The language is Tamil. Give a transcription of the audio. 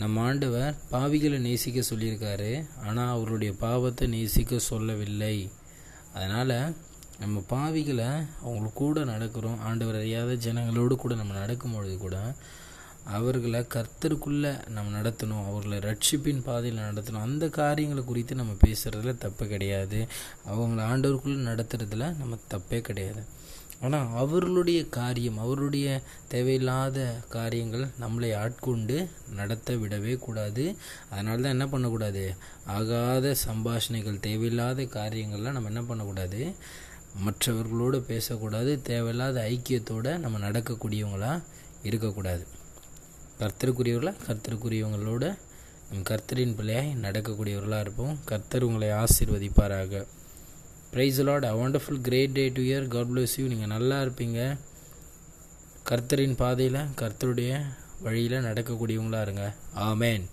நம்ம ஆண்டவர் பாவிகளை நேசிக்க சொல்லியிருக்காரு ஆனால் அவருடைய பாவத்தை நேசிக்க சொல்லவில்லை. அதனால் நம்ம பாவிகளை அவங்க கூட நடக்கிறோம் ஆண்டவர் அறியாத ஜனங்களோடு கூட நம்ம நடக்கும்பொழுது கூட அவர்களை கர்த்தருக்குள்ளே நம்ம நடத்தணும் அவர்களை ரட்சிப்பின் பாதையில் நடத்தணும். அந்த காரியங்களை குறித்து நம்ம பேசுகிறதுல தப்பு கிடையாது. அவங்கள ஆண்டவருக்குள்ளே நடத்துறதுல நம்ம தப்பே கிடையாது. ஆனால் அவர்களுடைய காரியம் அவருடைய தேவையில்லாத காரியங்கள் நம்மளை ஆட்கொண்டு நடத்த விடவே கூடாது. அதனால தான் என்ன பண்ணக்கூடாது? ஆகாத சம்பாஷணைகள் தேவையில்லாத காரியங்கள்லாம் நம்ம என்ன பண்ணக்கூடாது? மற்றவர்களோடு பேசக்கூடாது. தேவையில்லாத ஐக்கியத்தோடு நம்ம நடக்கக்கூடியவங்களாக இருக்கக்கூடாது. கர்த்தருக்குரியவர்களாக கர்த்தருக்குரியவங்களோட நம் கர்த்தரின் பிள்ளையாய் நடக்கக்கூடியவர்களாக இருப்போம். கர்த்தர் உங்களை ஆசீர்வதிப்பாராக. Praise lord a wonderful great day to year God bless you நீங்கள் நல்லா இருப்பீங்க. கர்த்தரின் பாதையில் கர்த்தருடைய வழியில் நடக்கக்கூடியவங்களா இருங்க. ஆமேன்